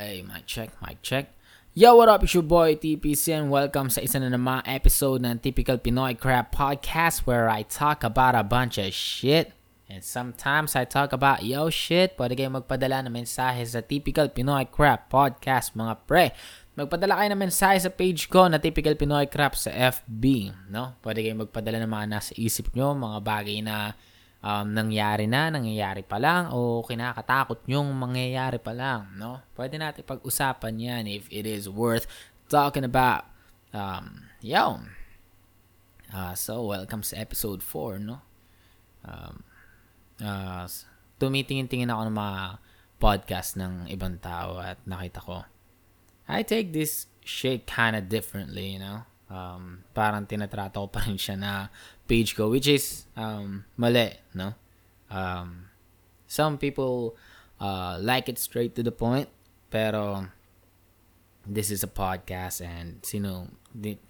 Hey, mic check, mic check. Yo, what up? It's your boy TPC and welcome sa isa na namang episode ng Typical Pinoy Crap Podcast where I talk about a bunch of shit. And sometimes I talk about yo shit. Pwede kayong magpadala ng mensahe sa Typical Pinoy Crap Podcast, mga pre. Magpadala kayo ng mensahe sa page ko na Typical Pinoy Crap sa FB. No? Pwede kayong magpadala ng mga nasa isip nyo, mga bagay na um, nangyari na, nangyayari pa lang, o kinakatakot nyong mangyayari pa lang, no? Pwede natin pag-usapan yan if it is worth talking about. Um, yo. Uh, so, welcome sa episode 4, no? Um, uh, tumitingin-tingin ako ng mga podcast ng ibang tao at nakita ko, I take this shit kind of differently, you know? Um, parang tinatrato ko pa rin siya na page ko, which is um, mali, no? Um, some people uh, like it straight to the point, pero this is a podcast and sino,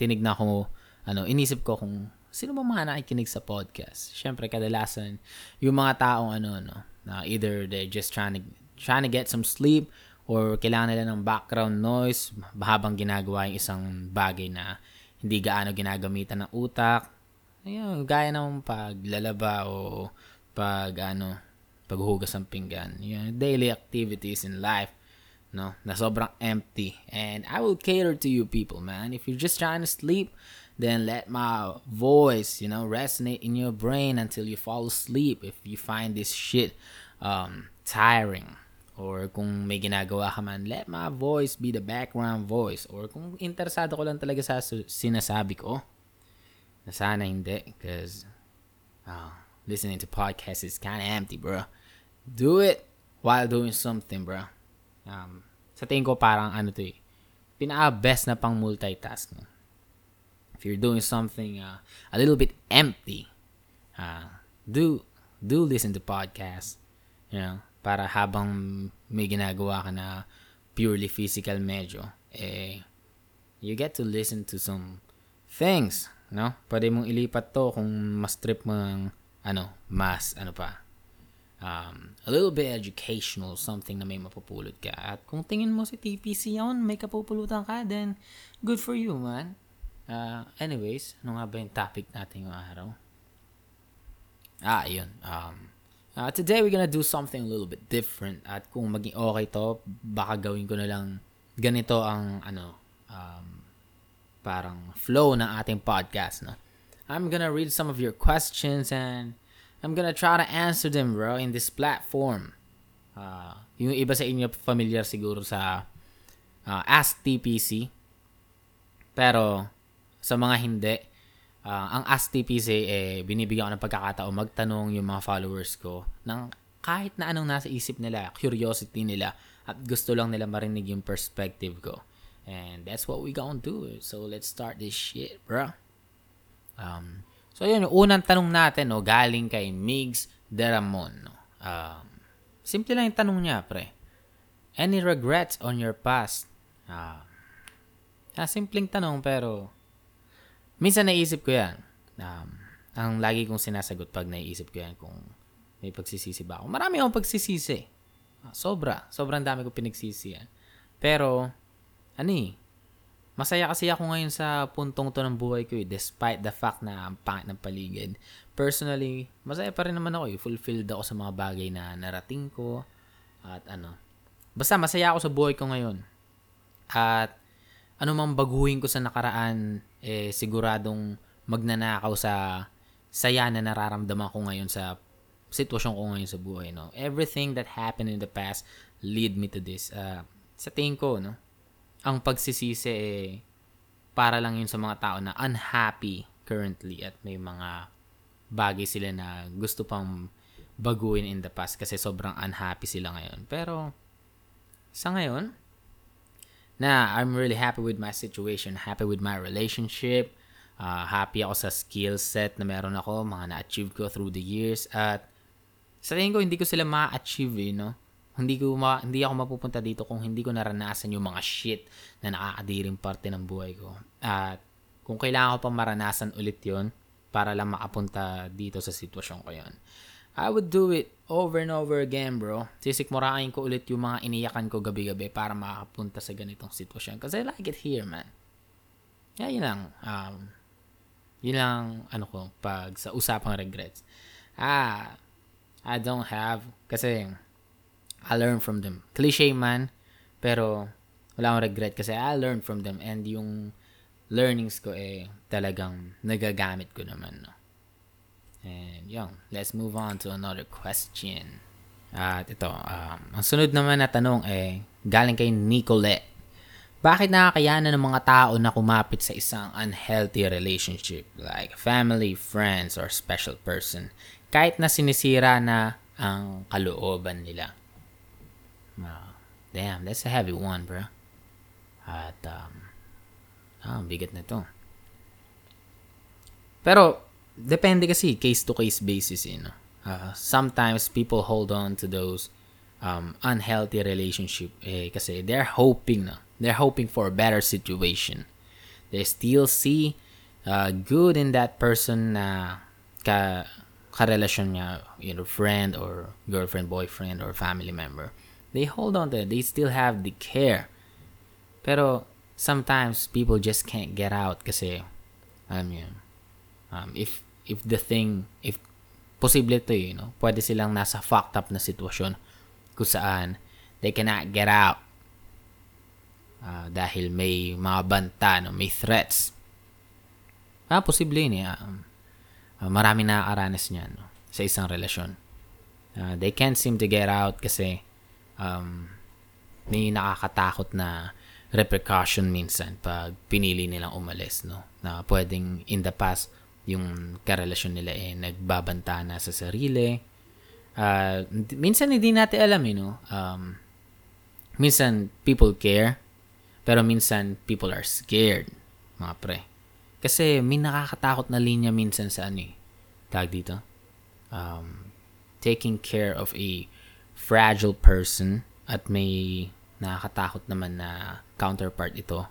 tinignan ko, ano, inisip ko kung sino ba mga nakikinig sa podcast. Siyempre, kadalasan, yung mga taong ano, no, na either they're just trying to, trying to get some sleep or kailangan nila ng background noise habang ginagawa yung isang bagay na hindi gaano ginagamitan ng utak. Ayun, gaya ng paglalaba o pag ano, paghugas ng pinggan. Yung daily activities in life, no, na sobrang empty. And I will cater to you people, man. If you're just trying to sleep, then let my voice, you know, resonate in your brain until you fall asleep. If you find this shit um, tiring, or kung may ginagawa ka man, let my voice be the background voice. Or kung interesado ko lang talaga sa sinasabi ko, na sana hindi. Because uh, listening to podcasts is kind of empty, bro. Do it while doing something, bro. Um, sa tingin ko parang ano to eh, pinaka-best na pang multitask. No? If you're doing something uh, a little bit empty, uh, do do listen to podcasts. You know, para habang may ginagawa ka na purely physical medyo, eh, you get to listen to some things, no? Pwede mong ilipat to kung mas trip mo ng, ano, mas, ano pa, um, a little bit educational, something na may mapupulot ka. At kung tingin mo si TPC yun, may kapupulutan ka, then good for you, man. Uh, anyways, ano nga ba yung topic natin yung araw? Ah, yun. Um, Uh, today, we're gonna do something a little bit different. At kung maging okay to, baka gawin ko na lang ganito ang, ano, um, parang flow ng ating podcast, no? I'm gonna read some of your questions and I'm gonna try to answer them, bro, in this platform. Uh, yung iba sa inyo familiar siguro sa uh, Ask TPC. Pero, sa mga hindi, uh, ang Ask TPC, eh, binibigyan ko ng pagkakataon magtanong yung mga followers ko ng kahit na anong nasa isip nila, curiosity nila, at gusto lang nila marinig yung perspective ko. And that's what we gonna do. So, let's start this shit, bro. Um, so, yun, yung unang tanong natin, no, galing kay Migs Deramon. No? Um, simple lang yung tanong niya, pre. Any regrets on your past? Uh, ah, simpleng tanong, pero Minsan naisip ko yan. Um, ang lagi kong sinasagot pag naisip ko yan kung may pagsisisi ba ako. Marami akong pagsisisi. Uh, sobra. Sobrang dami ko pinagsisi yan. Pero, ano eh, masaya kasi ako ngayon sa puntong to ng buhay ko eh, despite the fact na ang pangit ng paligid. Personally, masaya pa rin naman ako eh. Fulfilled ako sa mga bagay na narating ko. At ano, basta masaya ako sa buhay ko ngayon. At ano mang baguhin ko sa nakaraan, eh siguradong magnanakaw sa saya na nararamdaman ko ngayon sa sitwasyon ko ngayon sa buhay, no? Everything that happened in the past lead me to this. Uh, sa tingin ko, no? Ang pagsisisi eh, para lang yun sa mga tao na unhappy currently at may mga bagay sila na gusto pang baguhin in the past kasi sobrang unhappy sila ngayon. Pero, sa ngayon, na I'm really happy with my situation, happy with my relationship, uh, happy ako sa skill set na meron ako, mga na-achieve ko through the years at sa tingin ko hindi ko sila ma-achieve, eh, no? Hindi ko ma- hindi ako mapupunta dito kung hindi ko naranasan yung mga shit na nakakadiring parte ng buhay ko. At kung kailangan ko pang maranasan ulit yon para lang makapunta dito sa sitwasyon ko yon I would do it over and over again, bro. Sisikmurahin ko ulit yung mga iniyakan ko gabi-gabi para makapunta sa ganitong sitwasyon. Kasi I like it here, man. Yeah, yun lang. Um, yun lang, ano ko, pag sa usapang regrets. Ah, I don't have, kasi I learn from them. Cliche man, pero wala akong regret kasi I learn from them and yung learnings ko eh talagang nagagamit ko naman, no. And yun, let's move on to another question. At ito, um, ang sunod naman na tanong eh, galing kay Nicolette. Bakit nakakayanan ng mga tao na kumapit sa isang unhealthy relationship like family, friends, or special person kahit na sinisira na ang kalooban nila? Uh, damn, that's a heavy one, bro. At, um, ah, bigat na to. Pero, depende kasi, case-to-case basis, you know. Uh, sometimes people hold on to those um, unhealthy relationship eh, kasi they're hoping na. They're hoping for a better situation. They still see uh, good in that person na ka karelasyon niya, you know, friend or girlfriend, boyfriend, or family member. They hold on to it. They still have the care. Pero sometimes people just can't get out kasi um, if if the thing, if posible to, you know, pwede silang nasa fucked up na sitwasyon kung saan they cannot get out uh, dahil may mga banta, no, may threats. Ah, posible yun eh. Um, uh, marami nakakaranas niyan no, sa isang relasyon. Uh, they can't seem to get out kasi um, may nakakatakot na repercussion minsan pag pinili nilang umalis, no? Na pwedeng in the past, yung karelasyon nila eh nagbabanta na sa sarili. Uh, minsan hindi natin alam, eh, no? Um, minsan people care, pero minsan people are scared, mga pre. Kasi may nakakatakot na linya minsan sa ano eh. Tag dito. Um, taking care of a fragile person at may nakakatakot naman na counterpart ito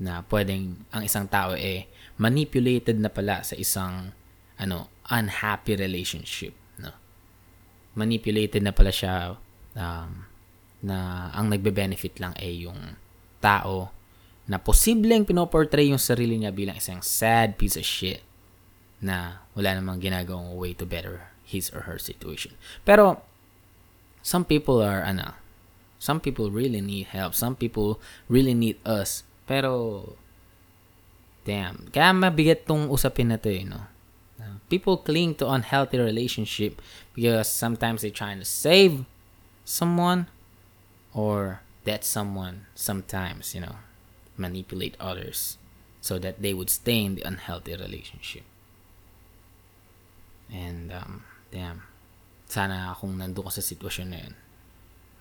na pwedeng ang isang tao eh manipulated na pala sa isang ano unhappy relationship no manipulated na pala siya um, na ang nagbe-benefit lang ay eh yung tao na posibleng pinoportray yung sarili niya bilang isang sad piece of shit na wala namang ginagawang way to better his or her situation. Pero, some people are, ano, Some people really need help. Some people really need us. Pero, damn. Kaya mabigat tong usapin na to eh, no? People cling to unhealthy relationship because sometimes they're trying to save someone or that someone sometimes, you know, manipulate others so that they would stay in the unhealthy relationship. And, um, damn. Sana kung nandun ka sa sitwasyon na yun,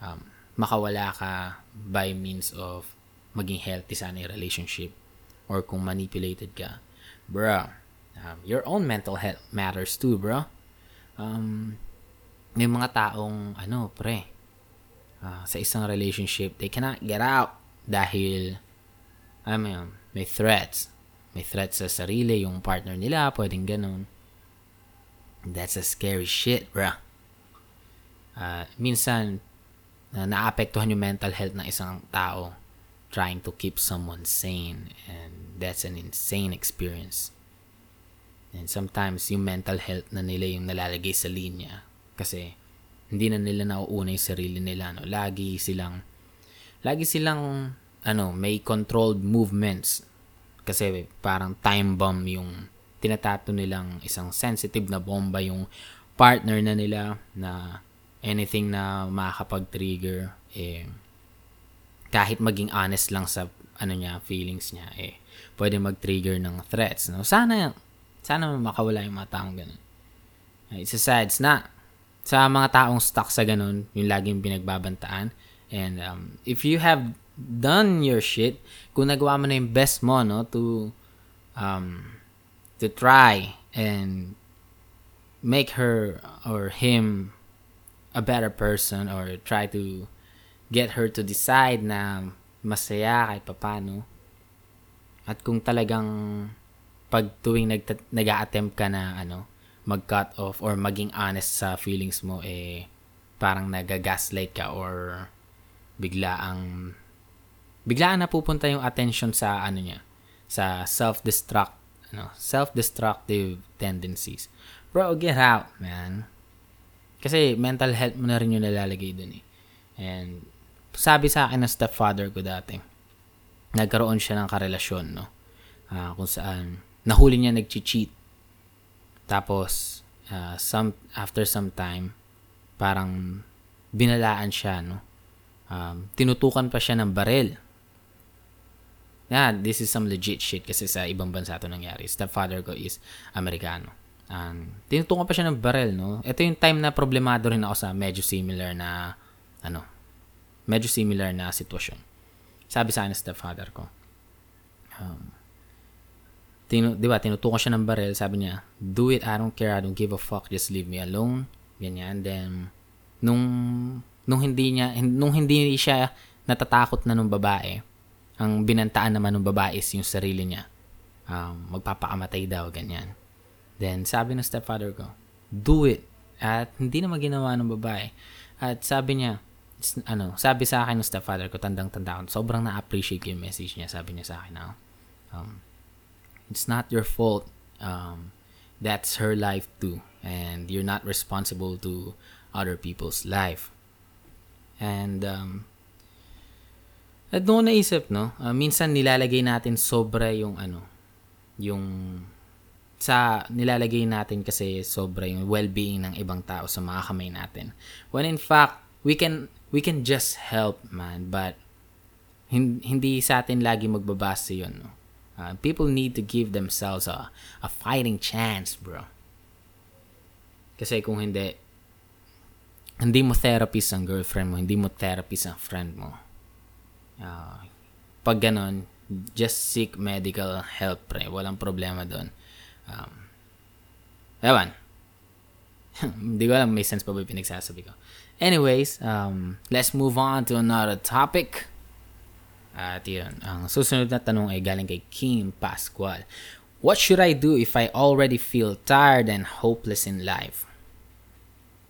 um, makawala ka by means of maging healthy sana yung relationship or kung manipulated ka. Bro, um, your own mental health matters too, bro. Um, may mga taong, ano, pre, uh, sa isang relationship, they cannot get out dahil, alam yun, may threats. May threats sa sarili, yung partner nila, pwedeng ganun. That's a scary shit, bro. Uh, minsan, na naapektuhan yung mental health ng isang tao trying to keep someone sane and that's an insane experience. And sometimes yung mental health na nila yung nalalagay sa linya kasi hindi na nila nauuna yung sarili nila no. Lagi silang lagi silang ano, may controlled movements kasi parang time bomb yung tinatato nilang isang sensitive na bomba yung partner na nila na anything na makakapag-trigger, eh, kahit maging honest lang sa ano niya, feelings niya, eh, pwede mag-trigger ng threats. No? Sana, sana makawala yung mga taong ganun. It's a sad, it's not. Sa mga taong stuck sa ganun, yung laging pinagbabantaan. And um, if you have done your shit, kung nagawa mo na yung best mo, no, to, um, to try and make her or him a better person or try to get her to decide na masaya kahit papano. At kung talagang pag tuwing nag nag attempt ka na ano, mag-cut off or maging honest sa feelings mo, eh, parang nagagaslight ka or bigla ang biglaan na pupunta yung attention sa ano niya sa self-destruct ano self-destructive tendencies. Bro get out man. Kasi mental health mo na rin yung nalalagay dun eh. And sabi sa akin ng stepfather ko dati nagkaroon siya ng karelasyon no uh, kung saan nahuli niya nag-cheat tapos uh, some after some time parang binalaan siya no um, tinutukan pa siya ng baril yeah, this is some legit shit kasi sa ibang bansa to nangyari. Stepfather ko is Amerikano. Um, tinutukan pa siya ng barel, no? Ito yung time na problemado rin ako sa medyo similar na, ano, medyo similar na sitwasyon. Sabi sa akin stepfather ko, um, tinu, di ba, tinutukan siya ng barel, sabi niya, do it, I don't care, I don't give a fuck, just leave me alone. Ganyan. Then, nung, nung hindi niya, nung hindi siya natatakot na nung babae, ang binantaan naman ng babae is yung sarili niya. Um, magpapakamatay daw, ganyan. Then, sabi ng stepfather ko, do it. At hindi naman ginawa ng babae. At sabi niya, ano, sabi sa akin ng stepfather ko, tandang-tanda ko, sobrang na-appreciate yung message niya. Sabi niya sa akin, na, um, it's not your fault. Um, that's her life too. And you're not responsible to other people's life. And, um, at doon naisip, no? Uh, minsan nilalagay natin sobra yung ano, yung sa nilalagay natin kasi sobra yung well-being ng ibang tao sa mga kamay natin. When in fact, we can we can just help, man, but hindi sa atin lagi magbabase yun, no? Uh, people need to give themselves a, a fighting chance, bro. Kasi kung hindi, hindi mo therapist ang girlfriend mo, hindi mo therapist ang friend mo, Uh, pag ganon, just seek medical help, pre. Walang problema doon. Um, ewan. Hindi ko alam may sense pa ba yung pinagsasabi ko. Anyways, um, let's move on to another topic. At yun, ang susunod na tanong ay galing kay Kim Pascual. What should I do if I already feel tired and hopeless in life?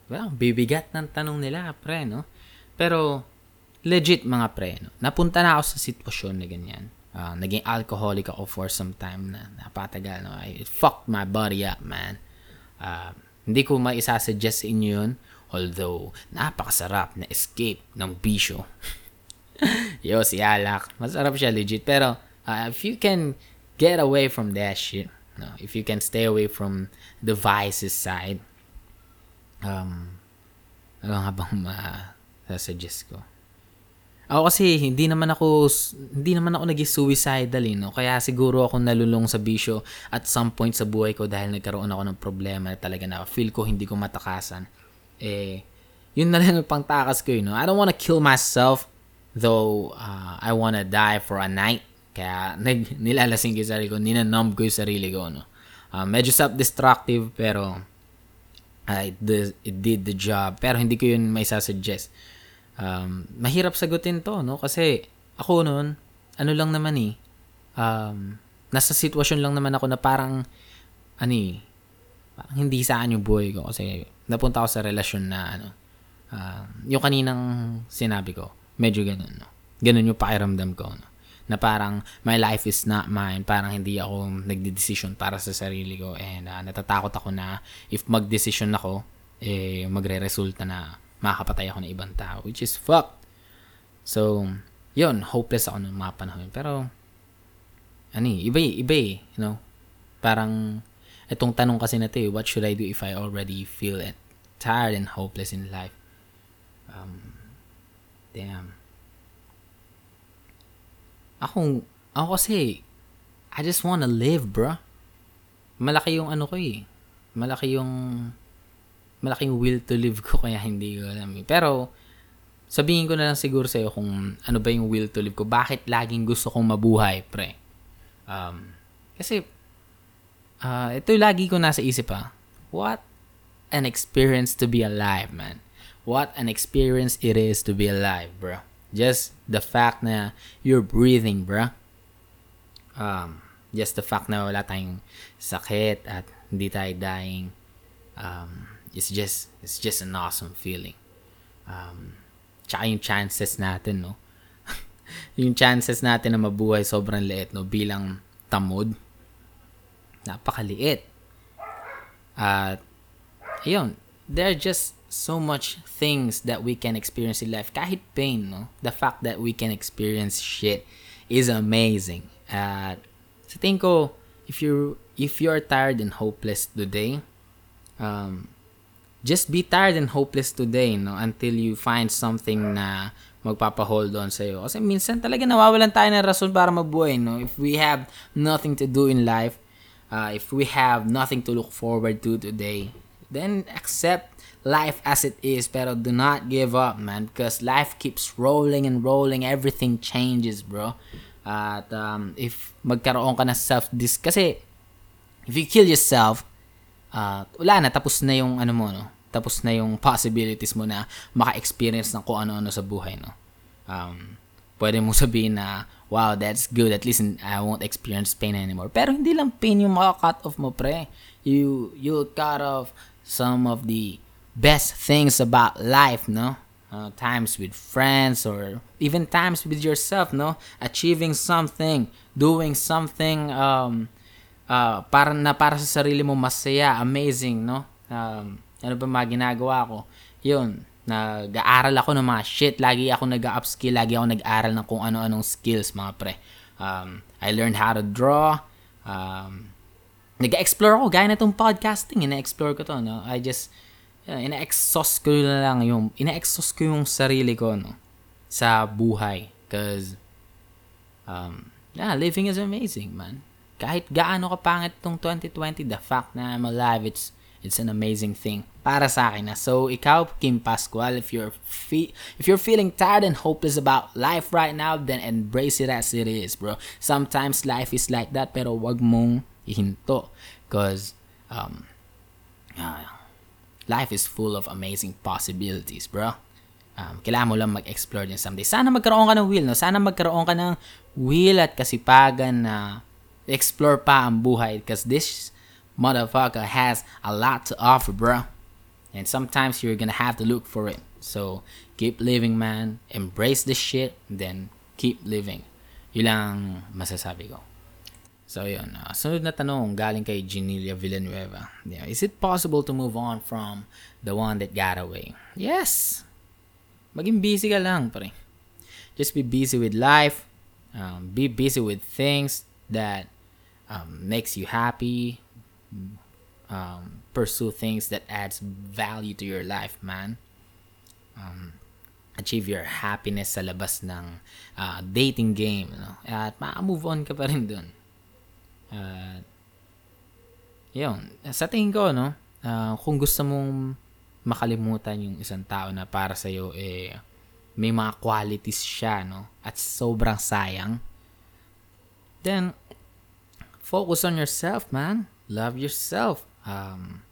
Well, bibigat ng tanong nila, pre, no? Pero, legit mga pre, no? napunta na ako sa sitwasyon na ganyan. Uh, naging alcoholic ako for some time na napatagal. No? I, it fucked my body up, man. Uh, hindi ko maisasuggest sa inyo yun. Although, napakasarap na escape ng bisyo. Yo, si Alak. Masarap siya legit. Pero, uh, if you can get away from that shit, no? if you can stay away from the vices side, um, ano nga bang ma-suggest ko? Ako kasi hindi naman ako hindi naman ako naging suicidal eh, no? Kaya siguro ako nalulong sa bisyo at some point sa buhay ko dahil nagkaroon ako ng problema na talaga na feel ko hindi ko matakasan. Eh yun na lang yung pangtakas ko, you know. I don't wanna kill myself though uh, I wanna die for a night. Kaya nag, nilalasing ko yung sarili ko, ninanumb ko yung sarili ko, no. Uh, medyo self-destructive pero uh, it, did, it did the job. Pero hindi ko yun may sasuggest um, mahirap sagutin to, no? Kasi ako noon, ano lang naman eh, um, nasa sitwasyon lang naman ako na parang, ano eh, parang hindi sa akin yung buhay ko kasi napunta ako sa relasyon na ano, uh, yung kaninang sinabi ko, medyo ganun, no? Ganun yung pakiramdam ko, no? Na parang my life is not mine, parang hindi ako nagde-decision para sa sarili ko and uh, natatakot ako na if mag-decision ako, eh magre-resulta na makakapatay ako ng ibang tao, which is fucked. So, yun, hopeless ako ng mga panahon. Pero, ano eh, iba iba eh, you know? Parang, itong tanong kasi na to eh, what should I do if I already feel it, tired and hopeless in life? Um, damn. Ako, ako kasi, I just wanna live, bro. Malaki yung ano ko eh. Malaki yung malaking will to live ko kaya hindi ko alam. Eh. Pero sabihin ko na lang siguro sa iyo kung ano ba yung will to live ko. Bakit laging gusto kong mabuhay, pre? Um, kasi uh, ito lagi ko nasa isip ha. Ah. What an experience to be alive, man. What an experience it is to be alive, bro. Just the fact na you're breathing, bro. Um, just the fact na wala tayong sakit at hindi tayo dying. Um, it's just it's just an awesome feeling. Um, tsaka yung chances natin, no? yung chances natin na mabuhay sobrang liit, no? Bilang tamod. Napakaliit. At, ayun, there are just so much things that we can experience in life. Kahit pain, no? The fact that we can experience shit is amazing. At, sa tingin ko, if you if you're tired and hopeless today, um, just be tired and hopeless today, no? Until you find something na magpapa-hold on sa'yo. Kasi minsan talaga nawawalan tayo ng rason para mabuhay, no? If we have nothing to do in life, uh, if we have nothing to look forward to today, then accept life as it is, pero do not give up, man. Because life keeps rolling and rolling. Everything changes, bro. At um, if magkaroon ka na self-dis... Kasi, if you kill yourself, uh, wala na, tapos na yung ano mo, no? Tapos na yung possibilities mo na maka-experience ng kung ano-ano sa buhay, no? Um, pwede mo sabihin na, wow, that's good. At least I won't experience pain anymore. Pero hindi lang pain yung maka-cut off mo, pre. You, you cut off some of the best things about life, no? Uh, times with friends or even times with yourself, no? Achieving something, doing something um uh, para na para sa sarili mo masaya, amazing, no? Um, ano ba mga ginagawa ko? Yun, nag-aaral ako ng mga shit. Lagi ako nag-upskill, lagi ako nag-aaral ng kung ano-anong skills, mga pre. Um, I learned how to draw. Um, nag-explore ako, gaya na itong podcasting, ina-explore ko to, no? I just, ina-exhaust ko lang yung, ina-exhaust ko yung sarili ko, no? Sa buhay. Cause, um, yeah, living is amazing, man. Kahit gaano kapangit tong 2020, the fact na I'm alive, it's, it's an amazing thing para sa akin na. So, ikaw, Kim Pascual, if you're fe- if you're feeling tired and hopeless about life right now, then embrace it as it is, bro. Sometimes life is like that, pero wag mong ihinto. Because, um, uh, life is full of amazing possibilities, bro. Um, kailangan mo lang mag-explore din someday. Sana magkaroon ka ng will, no? Sana magkaroon ka ng will at kasipagan na explore pa ang buhay because this motherfucker has a lot to offer, bro. And sometimes you're gonna have to look for it. So, keep living, man. Embrace the shit, then keep living. Yun masasabi ko. So, yun. Uh, sunod na tanong galing kay Genilia Villanueva. Yeah, is it possible to move on from the one that got away? Yes! Maging busy ka lang, pare. Just be busy with life. Um, be busy with things that um, makes you happy. Um, pursue things that adds value to your life, man. Um, achieve your happiness sa labas ng uh, dating game. No? At ma-move on ka pa rin dun. Uh, yun. Sa tingin ko, no, uh, kung gusto mong makalimutan yung isang tao na para sa'yo, eh, may mga qualities siya, no? At sobrang sayang. Then, focus on yourself, man. Love yourself. Um,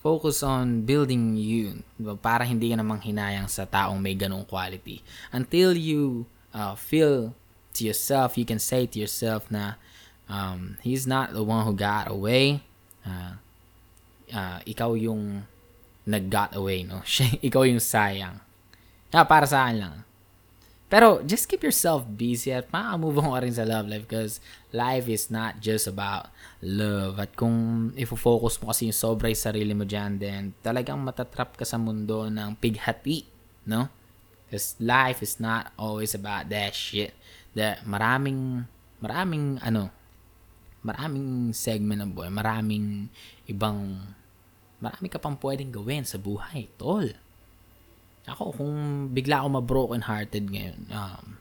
focus on building you. Diba? Para hindi ka namang hinayang sa taong may ganong quality. Until you uh, feel to yourself, you can say to yourself na um, he's not the one who got away. Uh, uh, ikaw yung nag-got away, no? ikaw yung sayang. Ah, para sa akin lang. Pero, just keep yourself busy at maka-move on ka rin sa love life because life is not just about love. At kung ifo-focus mo kasi yung sobra yung sarili mo dyan, then talagang matatrap ka sa mundo ng pighati, no? Because life is not always about that shit. That maraming, maraming, ano, maraming segment ng buhay, maraming ibang marami ka pang pwedeng gawin sa buhay, tol. Ako, kung bigla ako ma-broken hearted ngayon, um,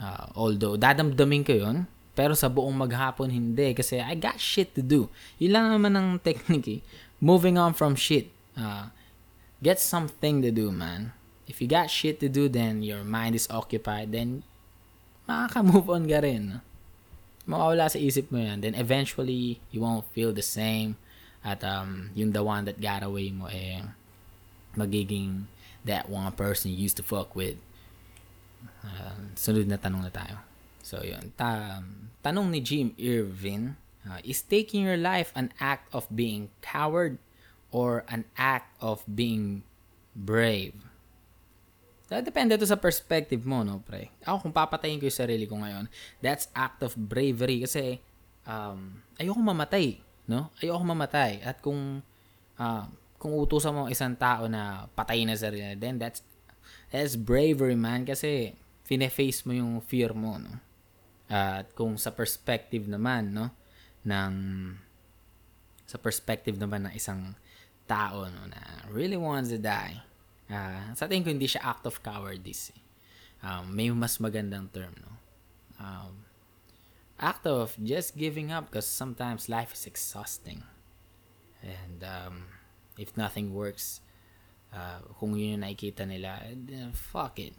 uh, although, dadamdamin ko yun, pero sa buong maghapon, hindi. Kasi I got shit to do. Yun lang naman ang technique eh. Moving on from shit. Uh, get something to do, man. If you got shit to do, then your mind is occupied, then makaka-move on ka rin. Mawawala sa isip mo yan. Then eventually, you won't feel the same at um, yung the one that got away mo eh magiging that one person you used to fuck with. Uh, sunod na tanong na tayo. So yun, ta tanong ni Jim Irvin, uh, is taking your life an act of being coward or an act of being brave? Depende to sa perspective mo, no, pre. Ako, kung papatayin ko yung sarili ko ngayon, that's act of bravery kasi um, ayoko mamatay, no? Ayoko mamatay. At kung uh, kung utusan mo isang tao na patayin na sarili niya, then that's that's bravery, man. Kasi fine-face mo yung fear mo, no? At kung sa perspective naman, no, ng sa perspective naman ng isang tao no, na really wants to die, Uh, sa tingin ko hindi siya act of cowardice. Eh. Um, may mas magandang term, no? Um, act of just giving up because sometimes life is exhausting. And um, if nothing works, uh, kung yun yung nakikita nila, then fuck it.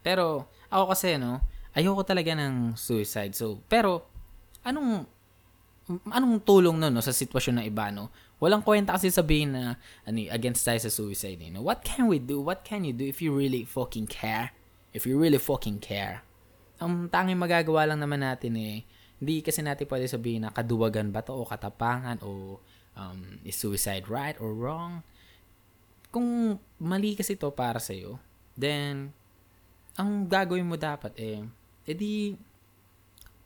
Pero ako kasi, no, ayoko talaga ng suicide. So, pero anong anong tulong nun no, sa sitwasyon ng iba, no? Walang kwenta kasi sabihin na ano, against tayo sa suicide. You know? What can we do? What can you do if you really fucking care? If you really fucking care? Ang tanging magagawa lang naman natin eh, hindi kasi natin pwede sabihin na kaduwagan ba to o katapangan o um, is suicide right or wrong. Kung mali kasi to para sa'yo, then ang gagawin mo dapat eh, edi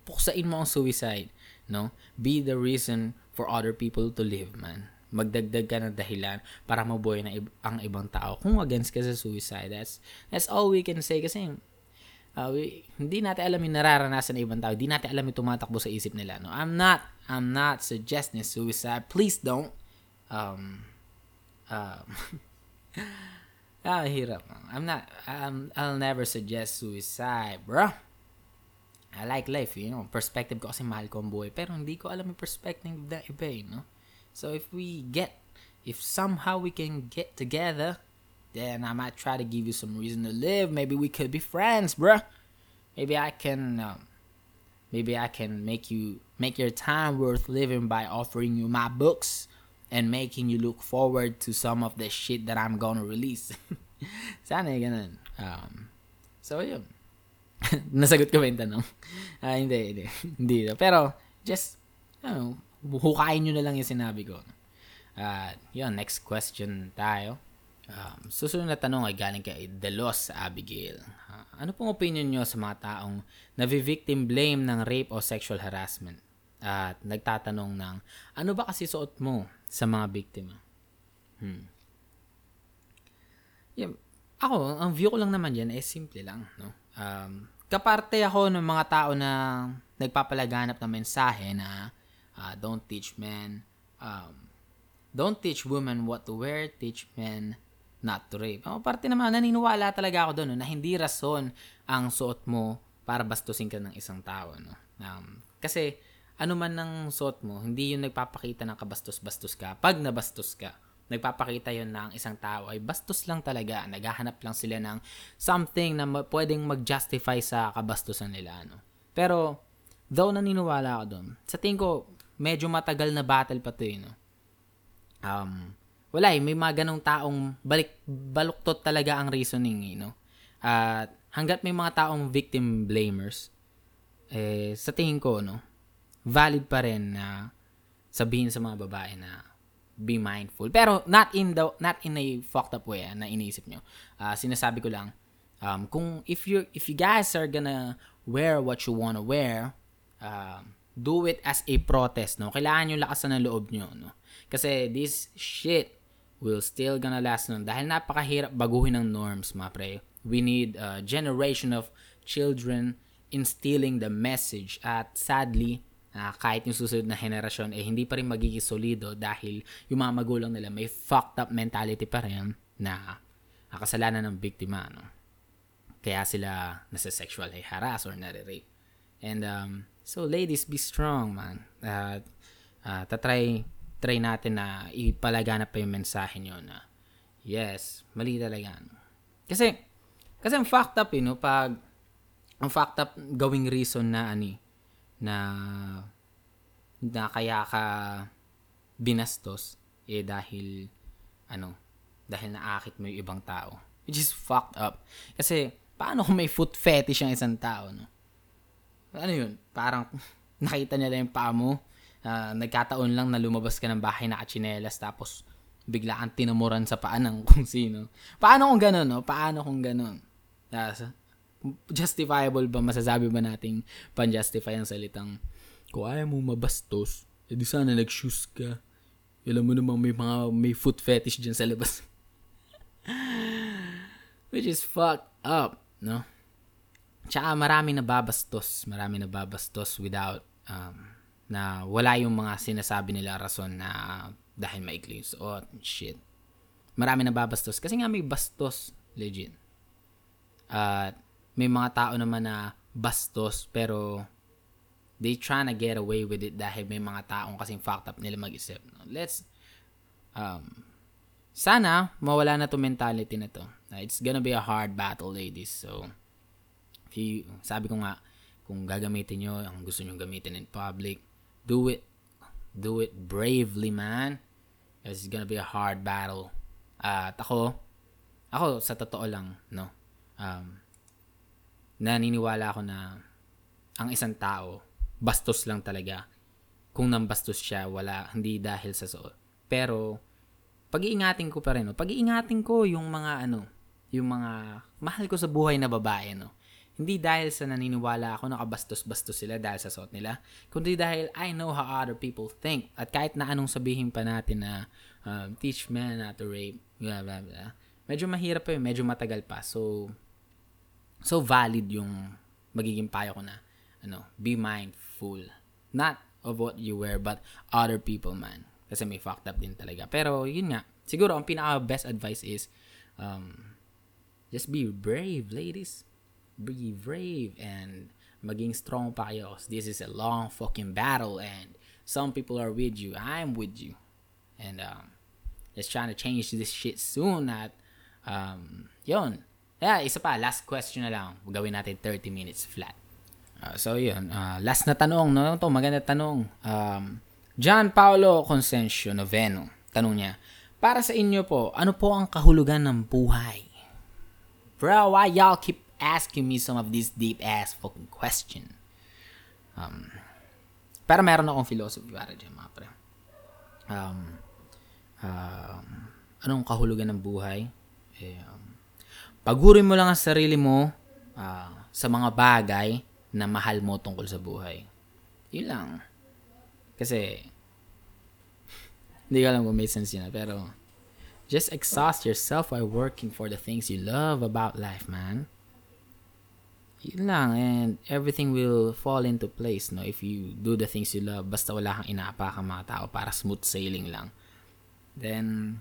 puksain mo ang suicide, no? Be the reason for other people to live, man. Magdagdag ka ng dahilan para mabuhay na ang ibang tao. Kung against ka sa suicide, that's, that's all we can say kasi uh, we, hindi natin alam yung nararanasan ng ibang tao. Hindi natin alam yung tumatakbo sa isip nila. No? I'm not, I'm not suggesting suicide. Please don't. Um, um, ah, hirap. I'm not, um, I'll never suggest suicide, bro. I like life, you know, perspective ko kasi mahal ko ang buhay. Pero hindi ko alam yung perspective ng iba, you know. So if we get, if somehow we can get together, then I might try to give you some reason to live. Maybe we could be friends, bruh. Maybe I can, um, maybe I can make you, make your time worth living by offering you my books and making you look forward to some of the shit that I'm gonna release. Sana ganun. Um, so yun. Nasagot ko ba yung tanong? Ah, hindi, hindi. hindi. Pero, just, ano, hukayin nyo na lang yung sinabi ko. Uh, yun, next question tayo. Um, susunod na tanong ay galing kay Delos Abigail. Uh, ano pong opinion nyo sa mga taong navi-victim blame ng rape o sexual harassment? At nagtatanong ng, ano ba kasi suot mo sa mga biktima? Hmm. Yeah, ako, ang view ko lang naman yan, eh, simple lang, no? Um, kaparte ako ng mga tao na nagpapalaganap ng mensahe na uh, don't teach men, um, don't teach women what to wear, teach men not to rape. Ako parte naman, naniniwala talaga ako doon no, na hindi rason ang suot mo para bastusin ka ng isang tao. No? Um, kasi ano man ng suot mo, hindi yung nagpapakita ng kabastos-bastos ka pag nabastos ka nagpapakita yon na ang isang tao ay bastos lang talaga. Naghahanap lang sila ng something na ma- pwedeng mag-justify sa kabastusan nila. Ano. Pero, though naniniwala ako doon, sa tingin ko, medyo matagal na battle pa to eh, no? Um, wala eh, may mga ganong taong balik, baluktot talaga ang reasoning eh, no? At hanggat may mga taong victim blamers, eh, sa tingin ko, no, valid pa rin na sabihin sa mga babae na be mindful. Pero not in the not in a fucked up way ah, na iniisip nyo. Uh, sinasabi ko lang um, kung if you if you guys are gonna wear what you wanna wear, uh, do it as a protest, no? Kailangan yung lakasan ng loob nyo, no? Kasi this shit will still gonna last no dahil napakahirap baguhin ng norms, mga pre. We need a generation of children instilling the message at sadly uh, kahit yung susunod na henerasyon eh hindi pa rin magiging solido dahil yung mga magulang nila may fucked up mentality pa rin na kasalanan ng biktima no? Kaya sila nasa sexual harass or nare-rape. And um, so ladies be strong man. Uh, uh, tatry try natin na ipalaganap pa yung mensahe nyo na yes mali talaga kasi kasi ang fucked up you know, pag ang fucked up gawing reason na ani na na kaya ka binastos eh dahil ano dahil naakit mo yung ibang tao. Which is fucked up. Kasi paano kung may foot fetish ang isang tao no? Ano yun? Parang nakita niya lang yung paa mo uh, nagkataon lang na lumabas ka ng bahay na kachinelas tapos bigla kang tinamuran sa paa ng kung sino paano kung ganun no paano kung ganun Uh, justifiable ba, masasabi ba nating pan-justify ang salitang kung ayaw mo mabastos, edi sana nag-shoes ka. Alam mo namang may mga may foot fetish dyan sa labas. Which is fucked up, no? Tsaka marami na babastos, marami na babastos without um, na wala yung mga sinasabi nila rason na dahil maikli yung suot, shit. Marami na babastos kasi nga may bastos, legit. At uh, may mga tao naman na bastos pero they trying to get away with it dahil may mga taong kasing fucked up nila mag-isip. Let's um sana mawala na to mentality na to. It's gonna be a hard battle, ladies. So if you, sabi ko nga kung gagamitin nyo ang gusto nyo gamitin in public, do it. Do it bravely, man. It's gonna be a hard battle. At ako, ako sa totoo lang, no. Um, naniniwala ako na ang isang tao, bastos lang talaga. Kung nambastos siya, wala, hindi dahil sa suot. Pero, pag-iingatin ko pa rin, no? pag-iingatin ko yung mga ano, yung mga mahal ko sa buhay na babae, no? Hindi dahil sa naniniwala ako nakabastos-bastos sila dahil sa suot nila, kundi dahil I know how other people think. At kahit na anong sabihin pa natin na um, teach men not to rape, blah, blah, blah, medyo mahirap pa yun, medyo matagal pa. So, so valid yung magiging payo ko na ano, be mindful. Not of what you wear, but other people, man. Kasi may fucked up din talaga. Pero, yun nga. Siguro, ang pinaka best advice is, um, just be brave, ladies. Be brave and maging strong pa kayo. This is a long fucking battle and some people are with you. I'm with you. And, um, just trying to change this shit soon at, um, yun Yeah, isa pa, last question na lang. Gawin natin 30 minutes flat. Uh, so, yun. Uh, last na tanong, no? Ito, maganda tanong. Um, John Paolo Consensio Noveno. Tanong niya, para sa inyo po, ano po ang kahulugan ng buhay? Bro, why y'all keep asking me some of these deep ass fucking question? Um, pero meron akong philosophy para dyan, mga pre. Um, um, anong kahulugan ng buhay? Eh, um, Pagurin mo lang ang sarili mo uh, sa mga bagay na mahal mo tungkol sa buhay. Yun lang. Kasi, hindi ko alam kung may sense yun, pero just exhaust yourself while working for the things you love about life, man. Yun lang, and everything will fall into place, no? If you do the things you love, basta wala kang inaapakang mga tao para smooth sailing lang. Then,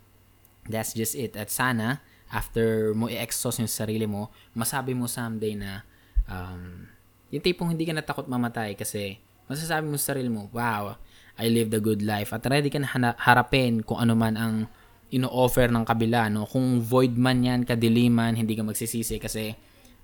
that's just it. At sana, after mo i-exhaust yung sarili mo, masabi mo someday na um, yung tipong hindi ka natakot mamatay kasi masasabi mo sa sarili mo, wow, I lived a good life at ready ka na harapin kung ano man ang ino-offer ng kabila. No? Kung void man yan, kadiliman, hindi ka magsisisi kasi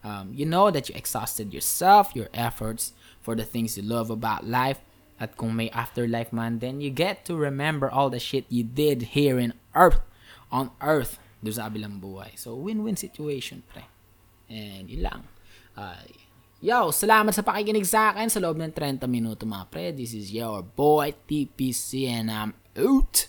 um, you know that you exhausted yourself, your efforts for the things you love about life. At kung may afterlife man, then you get to remember all the shit you did here in earth, on earth doon sa kabilang buhay. So, win-win situation, pre. And yun lang. Uh, yo, salamat sa pakikinig sa akin sa loob ng 30 minuto, mga pre. This is your boy, TPC, and I'm out.